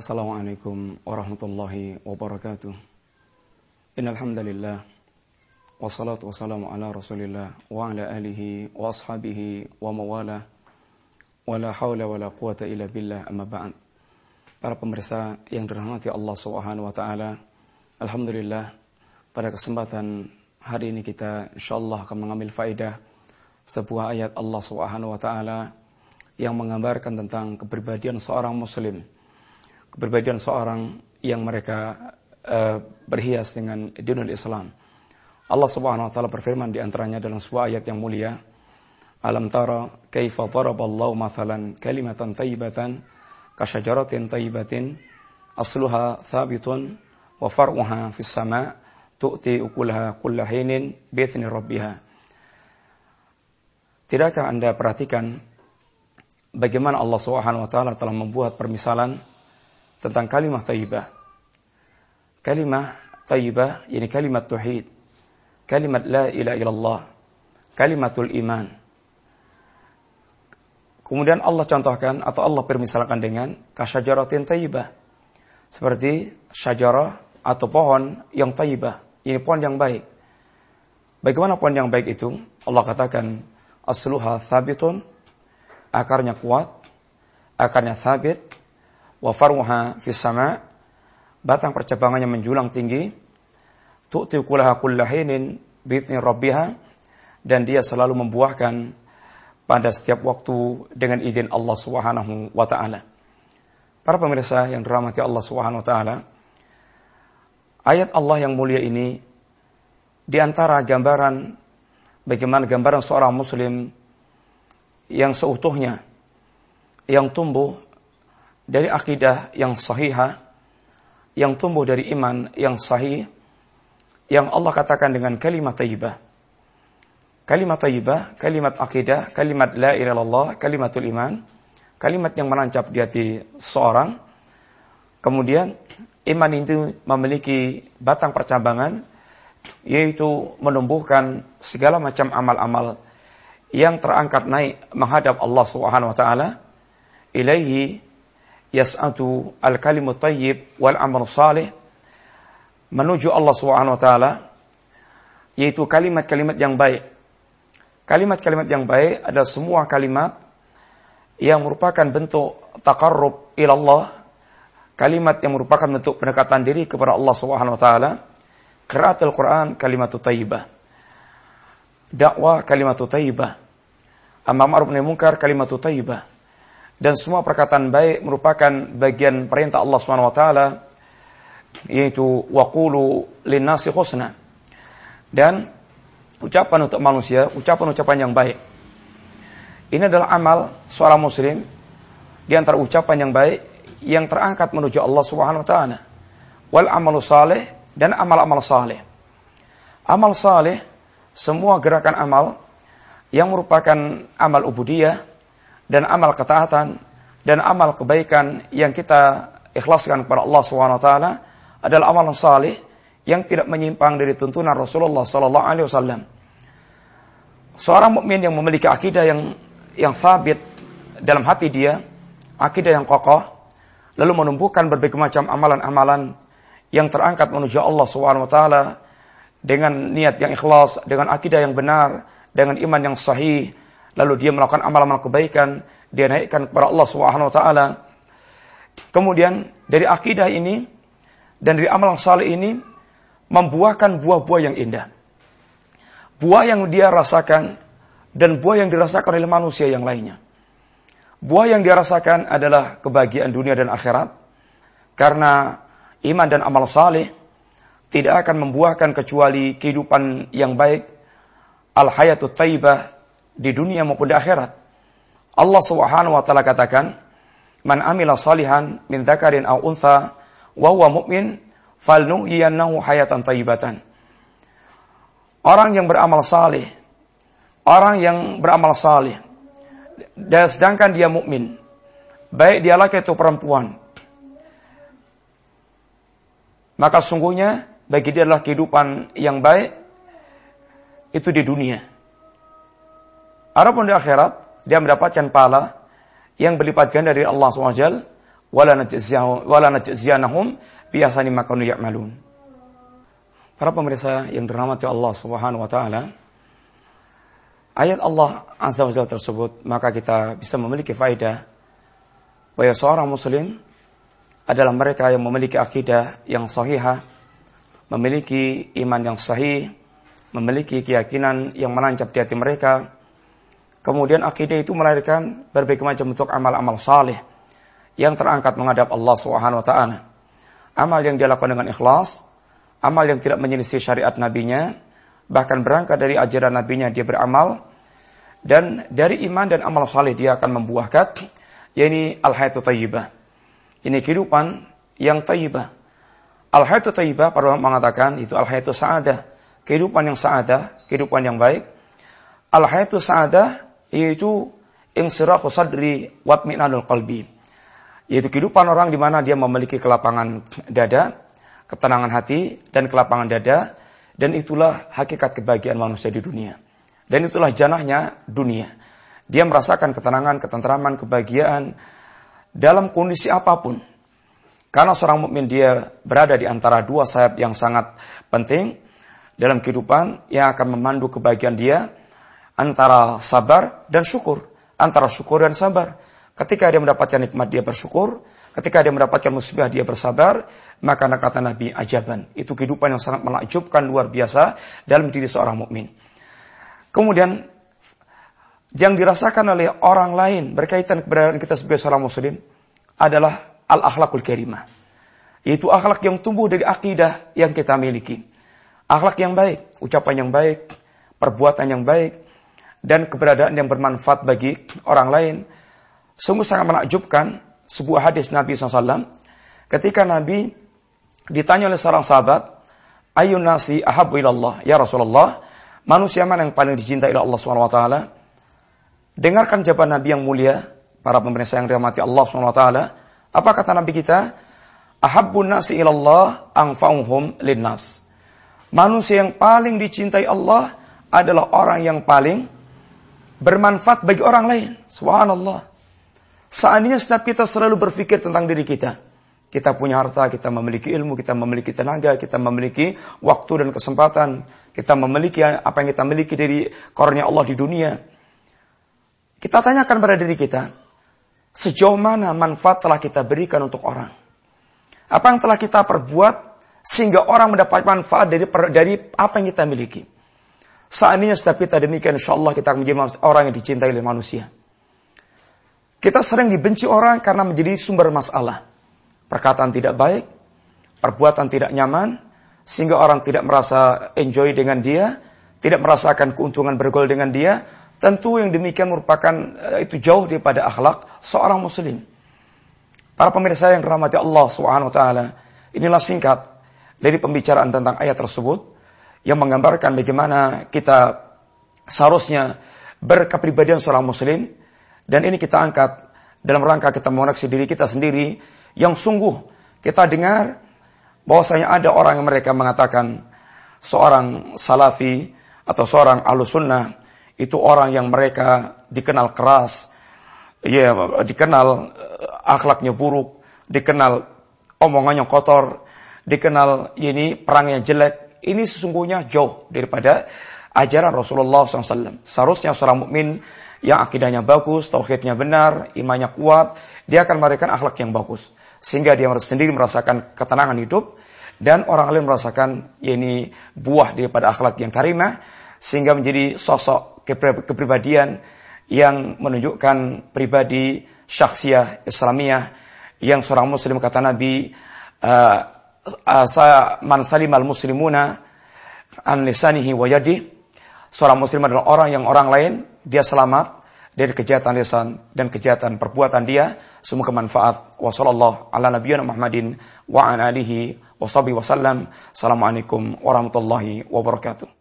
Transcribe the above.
Assalamualaikum warahmatullahi wabarakatuh. Innal hamdalillah wassalatu wassalamu ala Rasulillah wa ala alihi wa ashabihi wa mawala wala haula wala quwata illa billah amma ba'd. Para pemirsa yang dirahmati Allah Subhanahu wa taala, alhamdulillah pada kesempatan hari ini kita insyaallah akan mengambil faidah sebuah ayat Allah Subhanahu wa taala yang menggambarkan tentang kepribadian seorang muslim kepribadian seorang yang mereka uh, berhias dengan dinul Islam. Allah Subhanahu wa taala berfirman di antaranya dalam sebuah ayat yang mulia, Alam tara kaifa daraballahu mathalan kalimatan thayyibatan kasyajaratin thayyibatin asluha thabitun wa far'uha fis sama' tu'ti ukulaha kulla hinin rabbiha. Tidakkah Anda perhatikan bagaimana Allah Subhanahu wa taala telah membuat permisalan tentang kalimat taibah. Kalimat taibah ini kalimat tauhid. Kalimat la ilaha illallah. Kalimatul iman. Kemudian Allah contohkan atau Allah permisalkan dengan kasyajaratin taibah. Seperti syajarah atau pohon yang taibah. Ini pohon yang baik. Bagaimana pohon yang baik itu? Allah katakan asluha thabitun akarnya kuat, akarnya thabit, wa farmuha fis sama. Batang percabangannya menjulang tinggi. Tu'ti kullaha kullahinin bi'idzni rabbiha. Dan dia selalu membuahkan pada setiap waktu dengan izin Allah Subhanahu wa taala. Para pemirsa yang dirahmati Allah Subhanahu wa taala, ayat Allah yang mulia ini di antara gambaran bagaimana gambaran seorang muslim yang seutuhnya yang tumbuh dari akidah yang sahihah, yang tumbuh dari iman yang sahih, yang Allah katakan dengan kalimat tayyibah. Kalimat tayyibah, kalimat akidah, kalimat la ilaha illallah, kalimatul iman, kalimat yang menancap di hati seorang. Kemudian iman itu memiliki batang percabangan yaitu menumbuhkan segala macam amal-amal yang terangkat naik menghadap Allah Subhanahu wa taala ilaihi yas'atu al-kalimut tayyib wal amal salih menuju Allah Subhanahu wa taala yaitu kalimat-kalimat yang baik. Kalimat-kalimat yang baik adalah semua kalimat yang merupakan bentuk taqarrub ila Allah, kalimat yang merupakan bentuk pendekatan diri kepada Allah Subhanahu wa taala. Qiraatul Quran kalimat thayyibah. Dakwah kalimat thayyibah. Amar ma'ruf nahi munkar kalimat thayyibah dan semua perkataan baik merupakan bagian perintah Allah Subhanahu wa taala yaitu waqulu linnasi husna. Dan ucapan untuk manusia, ucapan-ucapan yang baik. Ini adalah amal seorang muslim di antara ucapan yang baik yang terangkat menuju Allah Subhanahu wa taala. Wal amalu saleh dan amal-amal saleh. Amal saleh semua gerakan amal yang merupakan amal ubudiyah dan amal ketaatan dan amal kebaikan yang kita ikhlaskan kepada Allah taala adalah amal salih yang tidak menyimpang dari tuntunan Rasulullah sallallahu alaihi wasallam. Seorang mukmin yang memiliki akidah yang yang sabit dalam hati dia, akidah yang kokoh, lalu menumbuhkan berbagai macam amalan-amalan yang terangkat menuju Allah taala dengan niat yang ikhlas, dengan akidah yang benar, dengan iman yang sahih, lalu dia melakukan amal-amal kebaikan, dia naikkan kepada Allah Subhanahu wa taala. Kemudian dari akidah ini dan dari amal saleh ini membuahkan buah-buah yang indah. Buah yang dia rasakan dan buah yang dirasakan oleh manusia yang lainnya. Buah yang dia rasakan adalah kebahagiaan dunia dan akhirat karena iman dan amal saleh tidak akan membuahkan kecuali kehidupan yang baik al hayatut taibah di dunia maupun di akhirat. Allah Subhanahu wa taala katakan, "Man amila salihan min dzakarin aw untha wa huwa mu'min falnuhyiyannahu hayatan thayyibatan." Orang yang beramal saleh, orang yang beramal saleh dan sedangkan dia mukmin, baik dia laki atau perempuan, maka sungguhnya bagi dia adalah kehidupan yang baik itu di dunia. Adapun di akhirat, dia mendapatkan pahala yang berlipat ganda dari Allah SWT wala najziyanahum bi ahsani ma kanu ya'malun. Para pemirsa yang dirahmati Allah Subhanahu wa taala, ayat Allah Azza wa Jalla tersebut, maka kita bisa memiliki faedah bahwa seorang muslim adalah mereka yang memiliki akidah yang sahihah, memiliki iman yang sahih, memiliki keyakinan yang menancap di hati mereka. Kemudian akidah itu melahirkan berbagai macam bentuk amal-amal saleh yang terangkat menghadap Allah Subhanahu wa taala. Amal yang dilakukan dengan ikhlas, amal yang tidak menyelisih syariat nabinya, bahkan berangkat dari ajaran nabinya dia beramal dan dari iman dan amal saleh dia akan membuahkan yakni al-hayatu thayyibah. Ini kehidupan yang thayyibah. Al-hayatu thayyibah para mengatakan itu al-hayatu sa'adah, kehidupan yang sa'adah, kehidupan yang baik. Al-hayatu sa'adah yaitu insirahu sadri watminanul qalbi yaitu kehidupan orang di mana dia memiliki kelapangan dada, ketenangan hati dan kelapangan dada dan itulah hakikat kebahagiaan manusia di dunia. Dan itulah janahnya dunia. Dia merasakan ketenangan, ketentraman, kebahagiaan dalam kondisi apa pun. Karena seorang mukmin dia berada di antara dua sayap yang sangat penting dalam kehidupan yang akan memandu kebahagiaan dia antara sabar dan syukur, antara syukur dan sabar. Ketika dia mendapatkan nikmat dia bersyukur, ketika dia mendapatkan musibah dia bersabar, maka kata Nabi ajaban. Itu kehidupan yang sangat menakjubkan luar biasa dalam diri seorang mukmin. Kemudian yang dirasakan oleh orang lain berkaitan keberadaan kita sebagai seorang muslim adalah al-akhlakul karimah. Yaitu akhlak yang tumbuh dari akidah yang kita miliki. Akhlak yang baik, ucapan yang baik, perbuatan yang baik, dan keberadaan yang bermanfaat bagi orang lain Sungguh sangat menakjubkan sebuah hadis Nabi SAW ketika Nabi ditanya oleh seorang sahabat, Ayun nasi ahabu ilallah, ya Rasulullah, manusia mana yang paling dicintai oleh Allah SWT? Dengarkan jawaban Nabi yang mulia, para pemirsa yang dirahmati Allah SWT. Apa kata Nabi kita? Ahabbun nasi ilallah angfa'uhum linnas. Manusia yang paling dicintai Allah adalah orang yang paling bermanfaat bagi orang lain. Subhanallah. Seandainya setiap kita selalu berpikir tentang diri kita. Kita punya harta, kita memiliki ilmu, kita memiliki tenaga, kita memiliki waktu dan kesempatan. Kita memiliki apa yang kita miliki dari karunia Allah di dunia. Kita tanyakan pada diri kita, sejauh mana manfaat telah kita berikan untuk orang? Apa yang telah kita perbuat sehingga orang mendapat manfaat dari dari apa yang kita miliki? Seandainya setiap kita demikian, insya Allah kita akan menjadi orang yang dicintai oleh manusia. Kita sering dibenci orang karena menjadi sumber masalah. Perkataan tidak baik, perbuatan tidak nyaman, sehingga orang tidak merasa enjoy dengan dia, tidak merasakan keuntungan bergol dengan dia. Tentu yang demikian merupakan eh, itu jauh daripada akhlak seorang muslim. Para pemirsa yang dirahmati Allah Subhanahu wa taala, inilah singkat dari pembicaraan tentang ayat tersebut yang menggambarkan bagaimana kita seharusnya berkepribadian seorang muslim dan ini kita angkat dalam rangka kita mengoreksi diri kita sendiri yang sungguh kita dengar bahwasanya ada orang yang mereka mengatakan seorang salafi atau seorang alusunnah itu orang yang mereka dikenal keras, ya dikenal eh, akhlaknya buruk, dikenal omongannya kotor, dikenal ini perangnya jelek. Ini sesungguhnya jauh daripada ajaran Rasulullah SAW. Seharusnya seorang mukmin yang akidahnya bagus, tauhidnya benar, imannya kuat, dia akan memberikan akhlak yang bagus. Sehingga dia sendiri merasakan ketenangan hidup dan orang lain merasakan ya ini buah daripada akhlak yang karimah sehingga menjadi sosok kepribadian yang menunjukkan pribadi syaksiah Islamiyah yang seorang muslim kata Nabi uh, man salimal muslimuna an lisanihi wa yadi Seorang muslim adalah orang yang orang lain dia selamat dari kejahatan lisan dan kejahatan perbuatan dia. Semua kemanfaat. Wassallallahu ala Muhammadin wa alihi wa wasallam. Assalamualaikum warahmatullahi wabarakatuh.